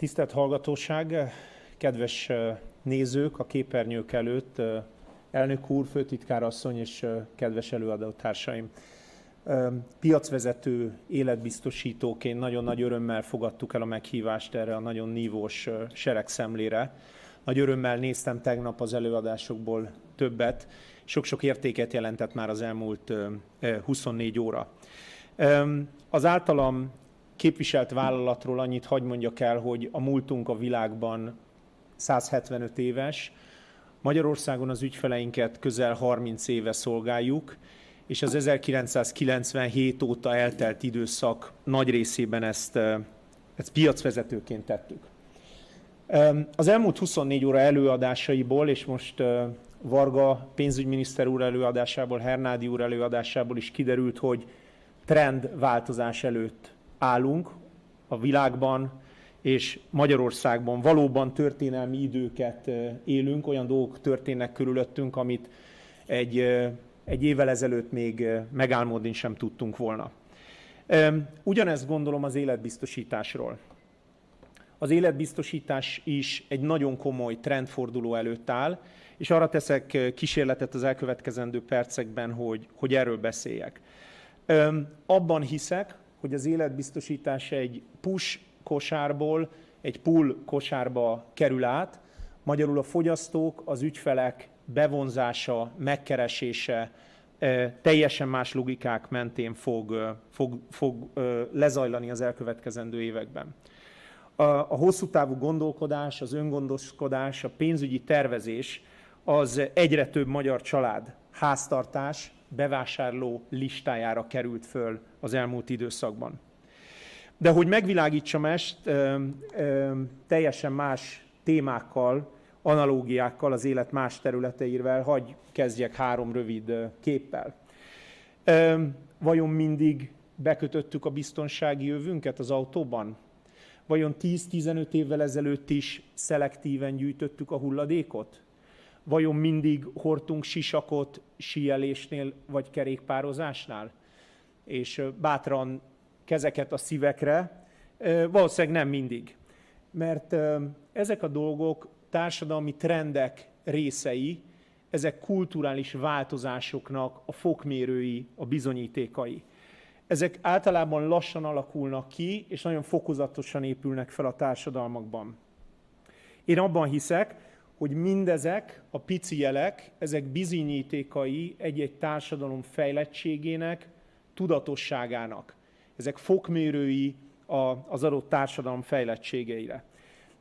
Tisztelt hallgatóság, kedves nézők a képernyők előtt, elnök úr, főtitkár asszony és kedves előadótársaim. Piacvezető életbiztosítóként nagyon nagy örömmel fogadtuk el a meghívást erre a nagyon nívós seregszemlére. Nagy örömmel néztem tegnap az előadásokból többet. Sok-sok értéket jelentett már az elmúlt 24 óra. Az általam képviselt vállalatról annyit hagy mondjak el, hogy a múltunk a világban 175 éves, Magyarországon az ügyfeleinket közel 30 éve szolgáljuk, és az 1997 óta eltelt időszak nagy részében ezt, ezt piacvezetőként tettük. Az elmúlt 24 óra előadásaiból, és most Varga pénzügyminiszter úr előadásából, Hernádi úr előadásából is kiderült, hogy trendváltozás előtt állunk a világban, és Magyarországban valóban történelmi időket élünk, olyan dolgok történnek körülöttünk, amit egy, egy évvel ezelőtt még megálmodni sem tudtunk volna. Ugyanezt gondolom az életbiztosításról. Az életbiztosítás is egy nagyon komoly trendforduló előtt áll, és arra teszek kísérletet az elkövetkezendő percekben, hogy, hogy erről beszéljek. Abban hiszek, hogy az életbiztosítás egy push kosárból egy pull kosárba kerül át, magyarul a fogyasztók, az ügyfelek bevonzása, megkeresése teljesen más logikák mentén fog, fog, fog lezajlani az elkövetkezendő években. A, a hosszú távú gondolkodás, az öngondoskodás, a pénzügyi tervezés az egyre több magyar család háztartás bevásárló listájára került föl az elmúlt időszakban. De hogy megvilágítsam ezt teljesen más témákkal, analógiákkal az élet más területeivel, hagy kezdjek három rövid képpel. Ö, vajon mindig bekötöttük a biztonsági jövőnket az autóban? Vajon 10-15 évvel ezelőtt is szelektíven gyűjtöttük a hulladékot? Vajon mindig hordtunk sisakot síelésnél vagy kerékpározásnál? És bátran kezeket a szívekre, valószínűleg nem mindig. Mert ezek a dolgok társadalmi trendek részei, ezek kulturális változásoknak a fokmérői, a bizonyítékai. Ezek általában lassan alakulnak ki, és nagyon fokozatosan épülnek fel a társadalmakban. Én abban hiszek, hogy mindezek a pici jelek, ezek bizonyítékai egy-egy társadalom fejlettségének, tudatosságának. Ezek fokmérői az adott társadalom fejlettségeire.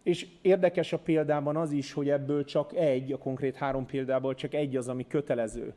És érdekes a példában az is, hogy ebből csak egy, a konkrét három példából csak egy az, ami kötelező.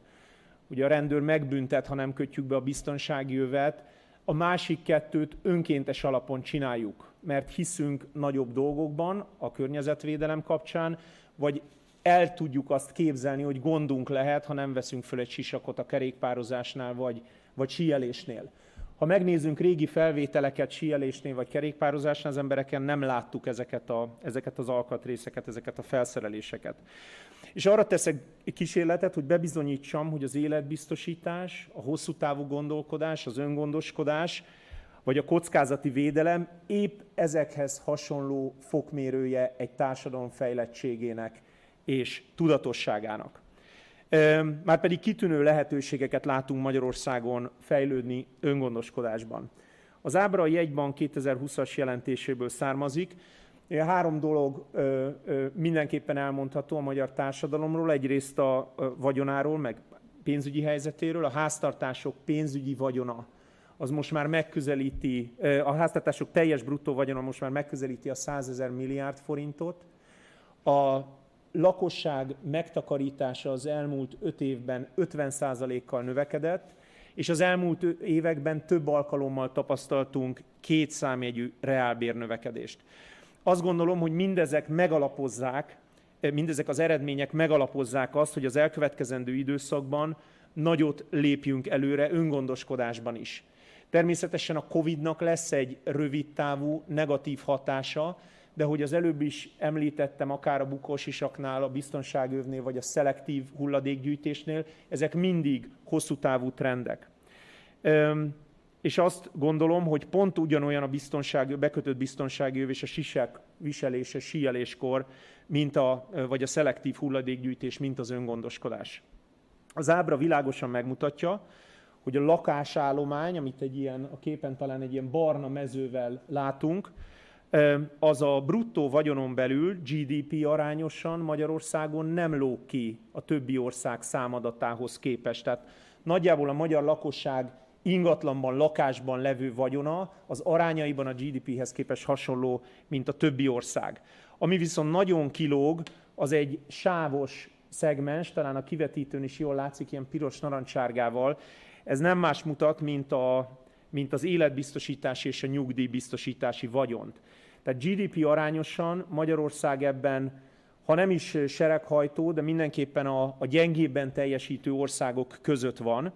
Ugye a rendőr megbüntet, ha nem kötjük be a biztonsági jövet, a másik kettőt önkéntes alapon csináljuk, mert hiszünk nagyobb dolgokban a környezetvédelem kapcsán, vagy el tudjuk azt képzelni, hogy gondunk lehet, ha nem veszünk föl egy sisakot a kerékpározásnál, vagy, vagy síelésnél. Ha megnézzünk régi felvételeket síelésnél vagy kerékpározásnál, az embereken nem láttuk ezeket, a, ezeket az alkatrészeket, ezeket a felszereléseket. És arra teszek kísérletet, hogy bebizonyítsam, hogy az életbiztosítás, a hosszú távú gondolkodás, az öngondoskodás, vagy a kockázati védelem épp ezekhez hasonló fokmérője egy társadalom fejlettségének és tudatosságának. Márpedig kitűnő lehetőségeket látunk Magyarországon fejlődni öngondoskodásban. Az ábra a jegybank 2020-as jelentéséből származik. Három dolog mindenképpen elmondható a magyar társadalomról. Egyrészt a vagyonáról, meg pénzügyi helyzetéről. A háztartások pénzügyi vagyona az most már megközelíti, a háztartások teljes bruttó vagyona most már megközelíti a 100 ezer milliárd forintot. A lakosság megtakarítása az elmúlt öt évben 50%-kal növekedett, és az elmúlt években több alkalommal tapasztaltunk két számjegyű reálbérnövekedést. Azt gondolom, hogy mindezek megalapozzák, mindezek az eredmények megalapozzák azt, hogy az elkövetkezendő időszakban nagyot lépjünk előre öngondoskodásban is. Természetesen a Covid-nak lesz egy rövidtávú negatív hatása, de hogy az előbb is említettem, akár a bukósisaknál, a biztonságövnél, vagy a szelektív hulladékgyűjtésnél, ezek mindig hosszú távú trendek. és azt gondolom, hogy pont ugyanolyan a biztonság, bekötött biztonsági öv és a sisek viselése síeléskor, mint a, vagy a szelektív hulladékgyűjtés, mint az öngondoskodás. Az ábra világosan megmutatja, hogy a lakásállomány, amit egy ilyen, a képen talán egy ilyen barna mezővel látunk, az a bruttó vagyonon belül GDP arányosan Magyarországon nem lóg ki a többi ország számadatához képest. Tehát nagyjából a magyar lakosság ingatlanban, lakásban levő vagyona az arányaiban a GDP-hez képest hasonló, mint a többi ország. Ami viszont nagyon kilóg, az egy sávos szegmens, talán a kivetítőn is jól látszik, ilyen piros narancsárgával. Ez nem más mutat, mint, a, mint az életbiztosítási és a nyugdíjbiztosítási vagyont. Tehát GDP arányosan Magyarország ebben, ha nem is sereghajtó, de mindenképpen a, a gyengébben teljesítő országok között van,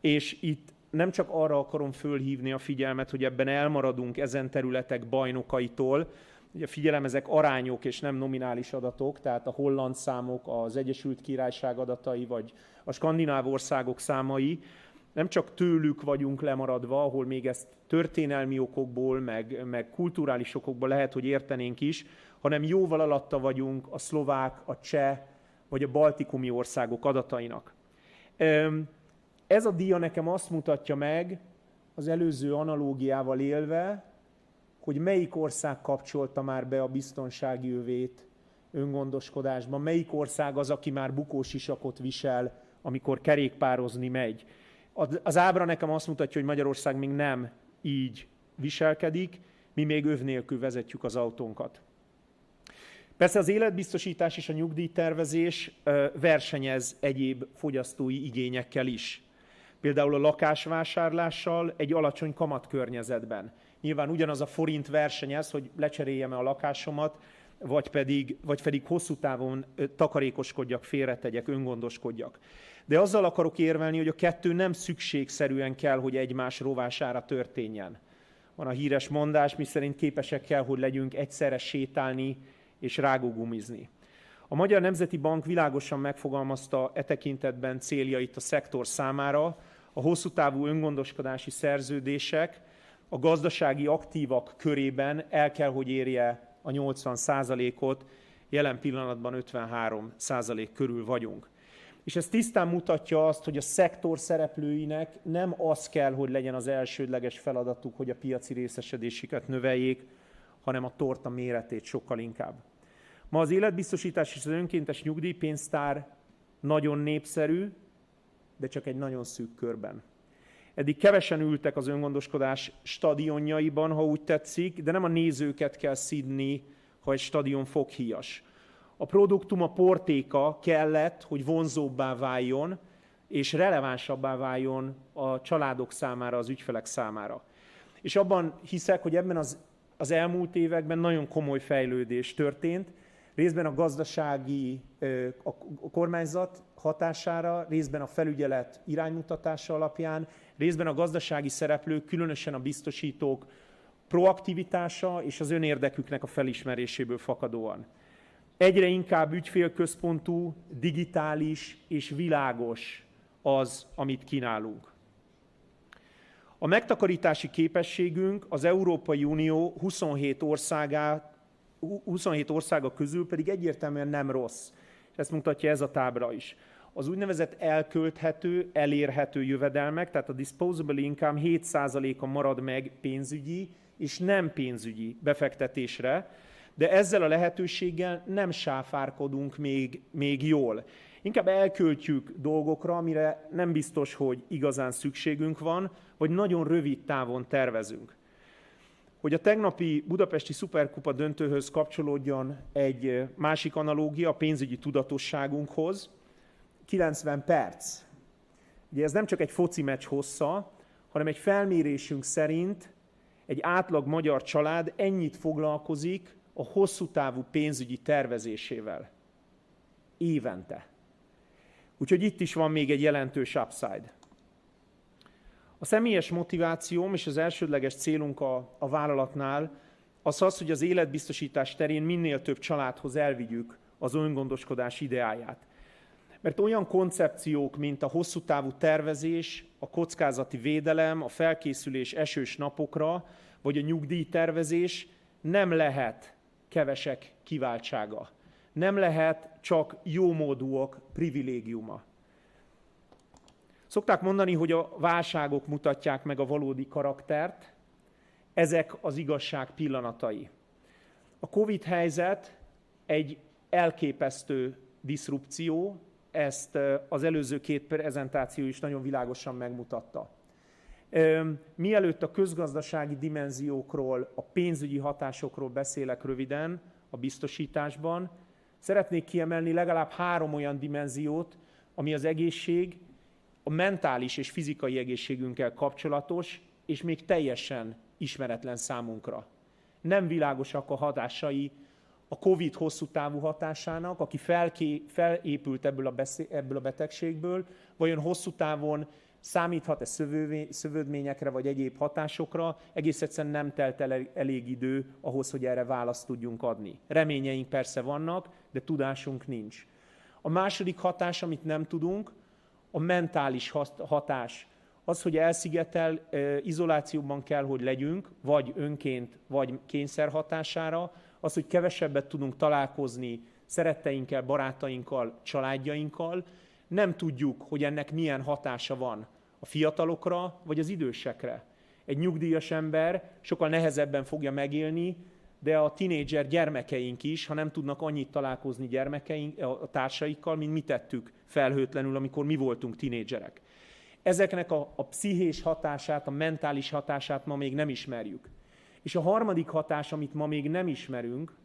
és itt nem csak arra akarom fölhívni a figyelmet, hogy ebben elmaradunk ezen területek bajnokaitól, Ugye figyelem, ezek arányok és nem nominális adatok, tehát a holland számok, az Egyesült Királyság adatai, vagy a skandináv országok számai, nem csak tőlük vagyunk lemaradva, ahol még ezt történelmi okokból, meg, meg kulturális okokból lehet, hogy értenénk is, hanem jóval alatta vagyunk a szlovák, a cseh, vagy a baltikumi országok adatainak. Ez a dia nekem azt mutatja meg, az előző analógiával élve, hogy melyik ország kapcsolta már be a biztonsági övét öngondoskodásban, melyik ország az, aki már bukós isakot visel, amikor kerékpározni megy. Az ábra nekem azt mutatja, hogy Magyarország még nem így viselkedik, mi még öv nélkül vezetjük az autónkat. Persze az életbiztosítás és a nyugdíjtervezés versenyez egyéb fogyasztói igényekkel is. Például a lakásvásárlással egy alacsony kamatkörnyezetben. Nyilván ugyanaz a forint versenyez, hogy lecseréljem-e a lakásomat, vagy pedig, vagy pedig hosszú távon takarékoskodjak, félretegyek, öngondoskodjak. De azzal akarok érvelni, hogy a kettő nem szükségszerűen kell, hogy egymás rovására történjen. Van a híres mondás, mi szerint képesek kell, hogy legyünk egyszerre sétálni és rágógumizni. A Magyar Nemzeti Bank világosan megfogalmazta e tekintetben céljait a szektor számára, a hosszú távú öngondoskodási szerződések a gazdasági aktívak körében el kell, hogy érje a 80 ot jelen pillanatban 53% körül vagyunk. És ez tisztán mutatja azt, hogy a szektor szereplőinek nem az kell, hogy legyen az elsődleges feladatuk, hogy a piaci részesedésüket növeljék, hanem a torta méretét sokkal inkább. Ma az életbiztosítás és az önkéntes nyugdíjpénztár nagyon népszerű, de csak egy nagyon szűk körben. Eddig kevesen ültek az öngondoskodás stadionjaiban, ha úgy tetszik, de nem a nézőket kell szidni, ha egy stadion foghíjas. A produktum, a portéka kellett, hogy vonzóbbá váljon, és relevánsabbá váljon a családok számára, az ügyfelek számára. És abban hiszek, hogy ebben az, az elmúlt években nagyon komoly fejlődés történt, részben a gazdasági a kormányzat hatására, részben a felügyelet iránymutatása alapján, részben a gazdasági szereplők, különösen a biztosítók proaktivitása és az önérdeküknek a felismeréséből fakadóan. Egyre inkább ügyfélközpontú, digitális és világos az, amit kínálunk. A megtakarítási képességünk az Európai Unió 27 országát 27 országa közül pedig egyértelműen nem rossz. És ezt mutatja ez a tábla is. Az úgynevezett elkölthető, elérhető jövedelmek, tehát a disposable income 7%-a marad meg pénzügyi és nem pénzügyi befektetésre, de ezzel a lehetőséggel nem sáfárkodunk még, még jól. Inkább elköltjük dolgokra, amire nem biztos, hogy igazán szükségünk van, vagy nagyon rövid távon tervezünk hogy a tegnapi budapesti szuperkupa döntőhöz kapcsolódjon egy másik analógia a pénzügyi tudatosságunkhoz. 90 perc. Ugye ez nem csak egy foci meccs hossza, hanem egy felmérésünk szerint egy átlag magyar család ennyit foglalkozik a hosszú távú pénzügyi tervezésével. Évente. Úgyhogy itt is van még egy jelentős upside. A személyes motivációm és az elsődleges célunk a, a vállalatnál az az, hogy az életbiztosítás terén minél több családhoz elvigyük az öngondoskodás ideáját. Mert olyan koncepciók, mint a hosszú távú tervezés, a kockázati védelem, a felkészülés esős napokra, vagy a nyugdíjtervezés nem lehet kevesek kiváltsága. Nem lehet csak jómódúak privilégiuma. Szokták mondani, hogy a válságok mutatják meg a valódi karaktert, ezek az igazság pillanatai. A Covid helyzet egy elképesztő diszrupció, ezt az előző két prezentáció is nagyon világosan megmutatta. Mielőtt a közgazdasági dimenziókról, a pénzügyi hatásokról beszélek röviden a biztosításban, szeretnék kiemelni legalább három olyan dimenziót, ami az egészség, a mentális és fizikai egészségünkkel kapcsolatos, és még teljesen ismeretlen számunkra. Nem világosak a hatásai a COVID hosszú távú hatásának, aki felké, felépült ebből a, beszé, ebből a betegségből, vajon hosszú távon számíthat-e szövődményekre vagy egyéb hatásokra, egész egyszerűen nem telt el elég idő ahhoz, hogy erre választ tudjunk adni. Reményeink persze vannak, de tudásunk nincs. A második hatás, amit nem tudunk, a mentális hatás. Az, hogy elszigetel, izolációban kell, hogy legyünk, vagy önként, vagy kényszer hatására, az, hogy kevesebbet tudunk találkozni szeretteinkkel, barátainkkal, családjainkkal, nem tudjuk, hogy ennek milyen hatása van a fiatalokra vagy az idősekre. Egy nyugdíjas ember sokkal nehezebben fogja megélni, de a tinédzser gyermekeink is, ha nem tudnak annyit találkozni gyermekeink, a társaikkal, mint mi tettük felhőtlenül, amikor mi voltunk tinédzserek. Ezeknek a, a pszichés hatását, a mentális hatását ma még nem ismerjük. És a harmadik hatás, amit ma még nem ismerünk,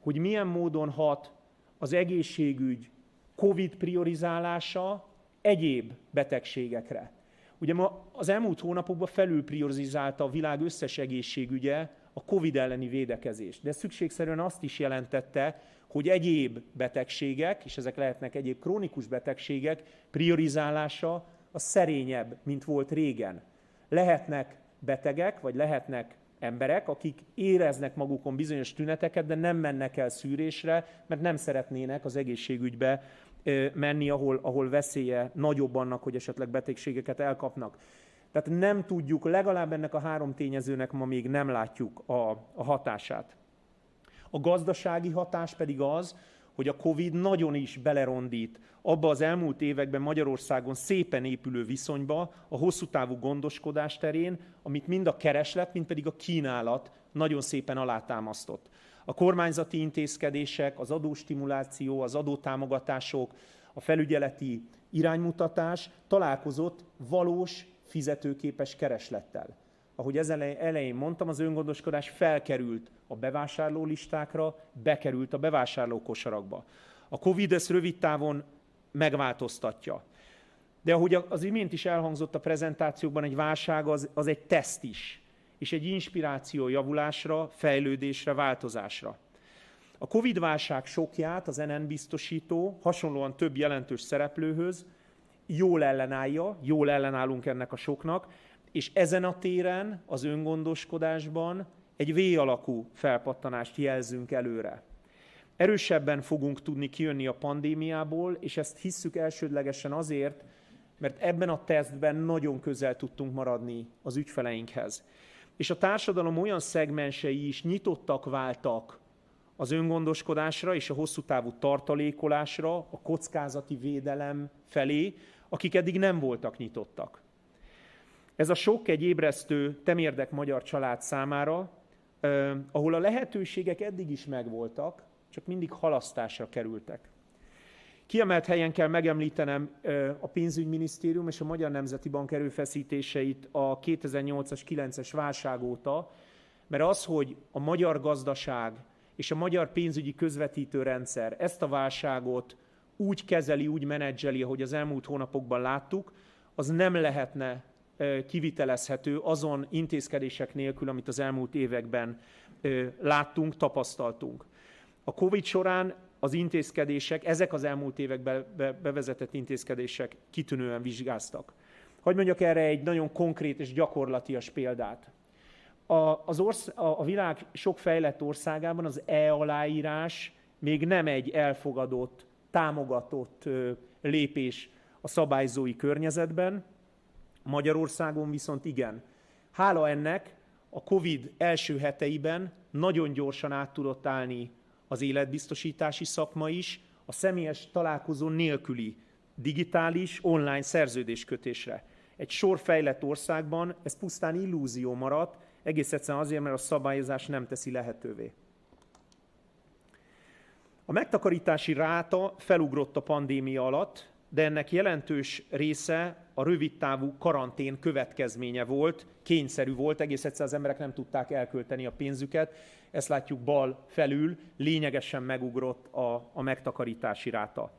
hogy milyen módon hat az egészségügy COVID priorizálása egyéb betegségekre. Ugye ma az elmúlt hónapokban felül priorizálta a világ összes egészségügye a COVID elleni védekezést. De szükségszerűen azt is jelentette, hogy egyéb betegségek, és ezek lehetnek egyéb krónikus betegségek, priorizálása a szerényebb, mint volt régen. Lehetnek betegek, vagy lehetnek emberek, akik éreznek magukon bizonyos tüneteket, de nem mennek el szűrésre, mert nem szeretnének az egészségügybe menni, ahol, ahol veszélye nagyobb annak, hogy esetleg betegségeket elkapnak. Tehát nem tudjuk, legalább ennek a három tényezőnek ma még nem látjuk a, a hatását. A gazdasági hatás pedig az, hogy a Covid nagyon is belerondít abba az elmúlt években Magyarországon szépen épülő viszonyba a hosszú távú gondoskodás terén, amit mind a kereslet, mind pedig a kínálat nagyon szépen alátámasztott. A kormányzati intézkedések, az adóstimuláció, az adótámogatások, a felügyeleti iránymutatás találkozott valós fizetőképes kereslettel. Ahogy ez elején mondtam, az öngondoskodás felkerült a bevásárló listákra, bekerült a bevásárló kosarakba. A Covid ezt rövid távon megváltoztatja. De ahogy az imént is elhangzott a prezentációkban, egy válság az, az egy teszt is, és egy inspiráció javulásra, fejlődésre, változásra. A Covid-válság sokját az NN biztosító hasonlóan több jelentős szereplőhöz jól ellenállja, jól ellenállunk ennek a soknak, és ezen a téren, az öngondoskodásban egy V-alakú felpattanást jelzünk előre. Erősebben fogunk tudni kijönni a pandémiából, és ezt hisszük elsődlegesen azért, mert ebben a tesztben nagyon közel tudtunk maradni az ügyfeleinkhez. És a társadalom olyan szegmensei is nyitottak váltak az öngondoskodásra és a hosszú távú tartalékolásra, a kockázati védelem felé, akik eddig nem voltak nyitottak. Ez a sok egy ébresztő temérdek magyar család számára, eh, ahol a lehetőségek eddig is megvoltak, csak mindig halasztásra kerültek. Kiemelt helyen kell megemlítenem a pénzügyminisztérium és a Magyar Nemzeti Bank erőfeszítéseit a 2008-as, 9-es válság óta, mert az, hogy a magyar gazdaság és a magyar pénzügyi közvetítő rendszer ezt a válságot úgy kezeli, úgy menedzseli, ahogy az elmúlt hónapokban láttuk, az nem lehetne kivitelezhető azon intézkedések nélkül, amit az elmúlt években láttunk, tapasztaltunk. A COVID során az intézkedések, ezek az elmúlt években bevezetett intézkedések kitűnően vizsgáztak. Hogy mondjak erre egy nagyon konkrét és gyakorlatias példát. A, az orsz, a, a világ sok fejlett országában az e-aláírás még nem egy elfogadott, támogatott lépés a szabályzói környezetben. Magyarországon viszont igen. Hála ennek a COVID első heteiben nagyon gyorsan át tudott állni az életbiztosítási szakma is, a személyes találkozó nélküli digitális online szerződéskötésre. Egy sor fejlett országban ez pusztán illúzió maradt, egész egyszerűen azért, mert a szabályozás nem teszi lehetővé. A megtakarítási ráta felugrott a pandémia alatt, de ennek jelentős része a rövidtávú karantén következménye volt, kényszerű volt, egész egyszerűen az emberek nem tudták elkölteni a pénzüket. Ezt látjuk bal felül, lényegesen megugrott a, a megtakarítási ráta.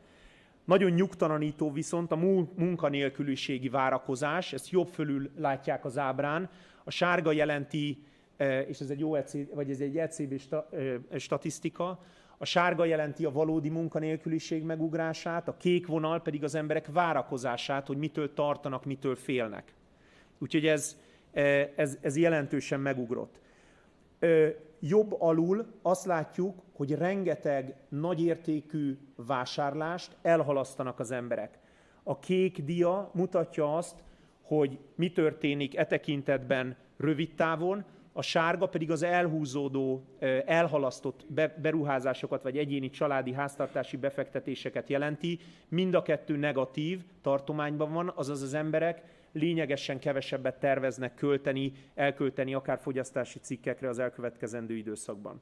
Nagyon nyugtalanító viszont a munkanélküliségi várakozás, ezt jobb fölül látják az ábrán. A sárga jelenti, e, és ez egy, OECD, vagy ez egy ECB e, statisztika, a sárga jelenti a valódi munkanélküliség megugrását, a kék vonal pedig az emberek várakozását, hogy mitől tartanak, mitől félnek. Úgyhogy ez, e, ez, ez jelentősen megugrott. Jobb alul azt látjuk, hogy rengeteg nagyértékű vásárlást elhalasztanak az emberek. A kék dia mutatja azt, hogy mi történik e tekintetben rövid távon, a sárga pedig az elhúzódó, elhalasztott beruházásokat, vagy egyéni családi háztartási befektetéseket jelenti. Mind a kettő negatív tartományban van, azaz az emberek lényegesen kevesebbet terveznek költeni, elkölteni akár fogyasztási cikkekre az elkövetkezendő időszakban.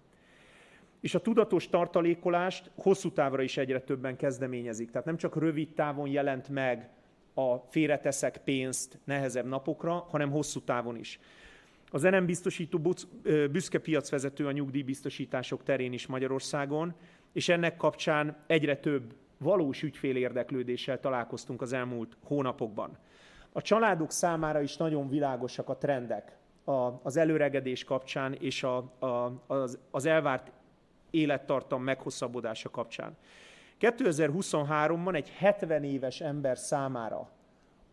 És a tudatos tartalékolást hosszú távra is egyre többen kezdeményezik. Tehát nem csak rövid távon jelent meg a félreteszek pénzt nehezebb napokra, hanem hosszú távon is. Az NM biztosító büszke piacvezető a nyugdíjbiztosítások terén is Magyarországon, és ennek kapcsán egyre több valós ügyfélérdeklődéssel találkoztunk az elmúlt hónapokban. A családok számára is nagyon világosak a trendek az előregedés kapcsán és a, a, az, az elvárt élettartam meghosszabbodása kapcsán. 2023-ban egy 70 éves ember számára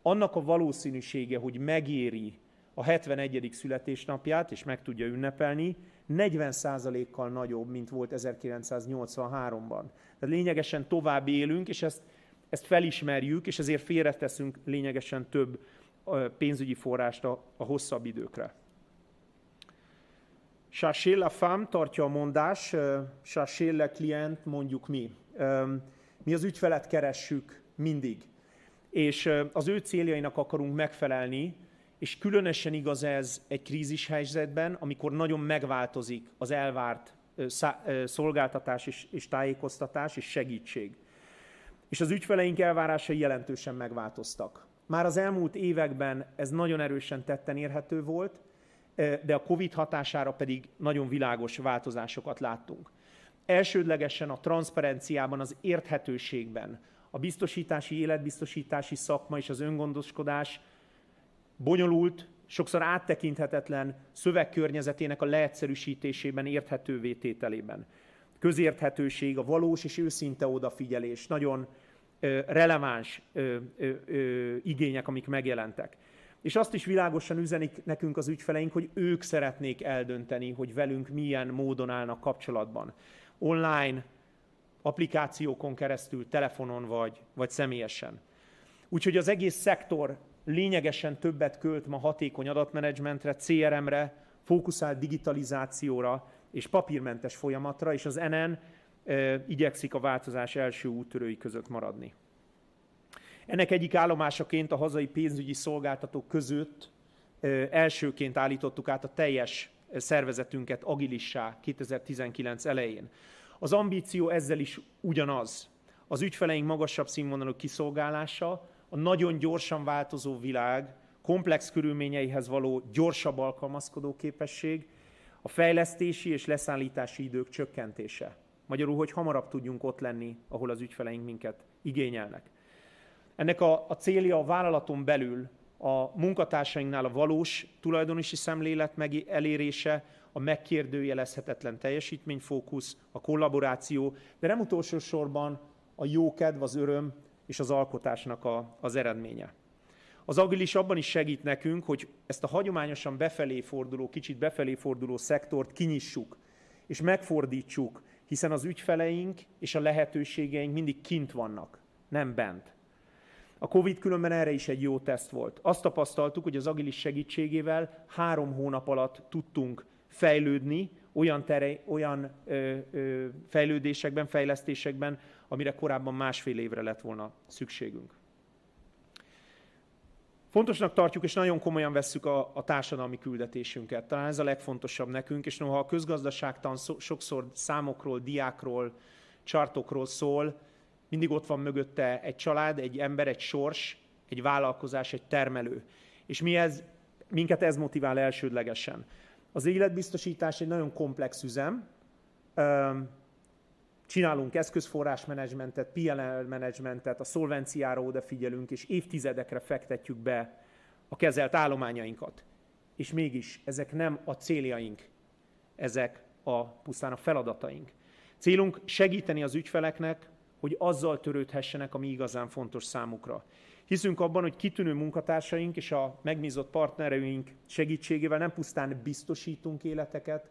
annak a valószínűsége, hogy megéri a 71. születésnapját, és meg tudja ünnepelni, 40%-kal nagyobb, mint volt 1983-ban. Tehát lényegesen tovább élünk, és ezt, ezt felismerjük, és ezért félreteszünk lényegesen több pénzügyi forrást a, a hosszabb időkre. Cherchez la femme tartja a mondás, cherchez le client mondjuk mi. Mi az ügyfelet keressük mindig, és az ő céljainak akarunk megfelelni, és különösen igaz ez egy krízis helyzetben, amikor nagyon megváltozik az elvárt szolgáltatás és, tájékoztatás és segítség. És az ügyfeleink elvárásai jelentősen megváltoztak. Már az elmúlt években ez nagyon erősen tetten érhető volt, de a COVID hatására pedig nagyon világos változásokat láttunk. Elsődlegesen a transzparenciában, az érthetőségben, a biztosítási, életbiztosítási szakma és az öngondoskodás bonyolult, sokszor áttekinthetetlen szövegkörnyezetének a leegyszerűsítésében, érthetővé tételében. Közérthetőség, a valós és őszinte odafigyelés, nagyon releváns igények, amik megjelentek. És azt is világosan üzenik nekünk az ügyfeleink, hogy ők szeretnék eldönteni, hogy velünk milyen módon állnak kapcsolatban. Online, applikációkon keresztül, telefonon vagy, vagy személyesen. Úgyhogy az egész szektor lényegesen többet költ ma hatékony adatmenedzsmentre, CRM-re, fókuszált digitalizációra és papírmentes folyamatra, és az NN e, igyekszik a változás első úttörői között maradni. Ennek egyik állomásaként a hazai pénzügyi szolgáltatók között e, elsőként állítottuk át a teljes szervezetünket agilissá 2019 elején. Az ambíció ezzel is ugyanaz. Az ügyfeleink magasabb színvonalú kiszolgálása, a nagyon gyorsan változó világ komplex körülményeihez való gyorsabb alkalmazkodó képesség, a fejlesztési és leszállítási idők csökkentése. Magyarul, hogy hamarabb tudjunk ott lenni, ahol az ügyfeleink minket igényelnek. Ennek a, a célja a vállalaton belül a munkatársainknál a valós tulajdonosi szemlélet meg elérése, a megkérdőjelezhetetlen teljesítményfókusz, a kollaboráció, de nem utolsó sorban a jókedv, az öröm és az alkotásnak a, az eredménye. Az agilis abban is segít nekünk, hogy ezt a hagyományosan befelé forduló, kicsit befelé forduló szektort kinyissuk, és megfordítsuk, hiszen az ügyfeleink és a lehetőségeink mindig kint vannak, nem bent. A Covid különben erre is egy jó teszt volt. Azt tapasztaltuk, hogy az agilis segítségével három hónap alatt tudtunk fejlődni olyan, tere, olyan ö, ö, fejlődésekben, fejlesztésekben, amire korábban másfél évre lett volna szükségünk. Fontosnak tartjuk, és nagyon komolyan vesszük a, a társadalmi küldetésünket. Talán ez a legfontosabb nekünk, és noha a közgazdaságtan sokszor számokról, diákról, csartokról szól, mindig ott van mögötte egy család, egy ember, egy sors, egy vállalkozás, egy termelő. És mi ez, minket ez motivál elsődlegesen. Az életbiztosítás egy nagyon komplex üzem. Csinálunk eszközforrásmenedzsmentet, PLL menedzsmentet, a szolvenciára odafigyelünk, és évtizedekre fektetjük be a kezelt állományainkat. És mégis ezek nem a céljaink, ezek a pusztán a feladataink. Célunk segíteni az ügyfeleknek, hogy azzal törődhessenek, ami igazán fontos számukra. Hiszünk abban, hogy kitűnő munkatársaink és a megbízott partnereink segítségével nem pusztán biztosítunk életeket,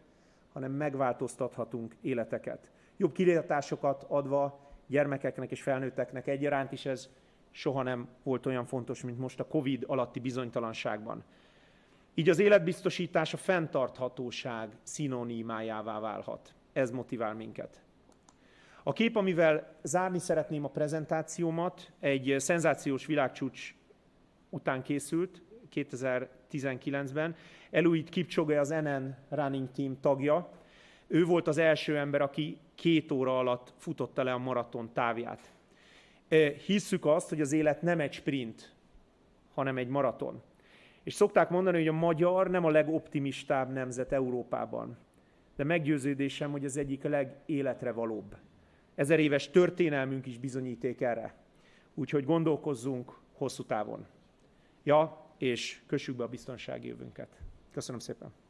hanem megváltoztathatunk életeket. Jobb kilátásokat adva gyermekeknek és felnőtteknek egyaránt is ez soha nem volt olyan fontos, mint most a Covid alatti bizonytalanságban. Így az életbiztosítás a fenntarthatóság szinonimájává válhat. Ez motivál minket. A kép, amivel zárni szeretném a prezentációmat, egy szenzációs világcsúcs után készült, 2019-ben. Eluid Kipchoge az NN Running Team tagja. Ő volt az első ember, aki két óra alatt futotta le a maraton távját. Hisszük azt, hogy az élet nem egy sprint, hanem egy maraton. És szokták mondani, hogy a magyar nem a legoptimistább nemzet Európában. De meggyőződésem, hogy az egyik a legéletre valóbb ezer éves történelmünk is bizonyíték erre. Úgyhogy gondolkozzunk hosszú távon. Ja, és kössük be a biztonsági jövőnket. Köszönöm szépen!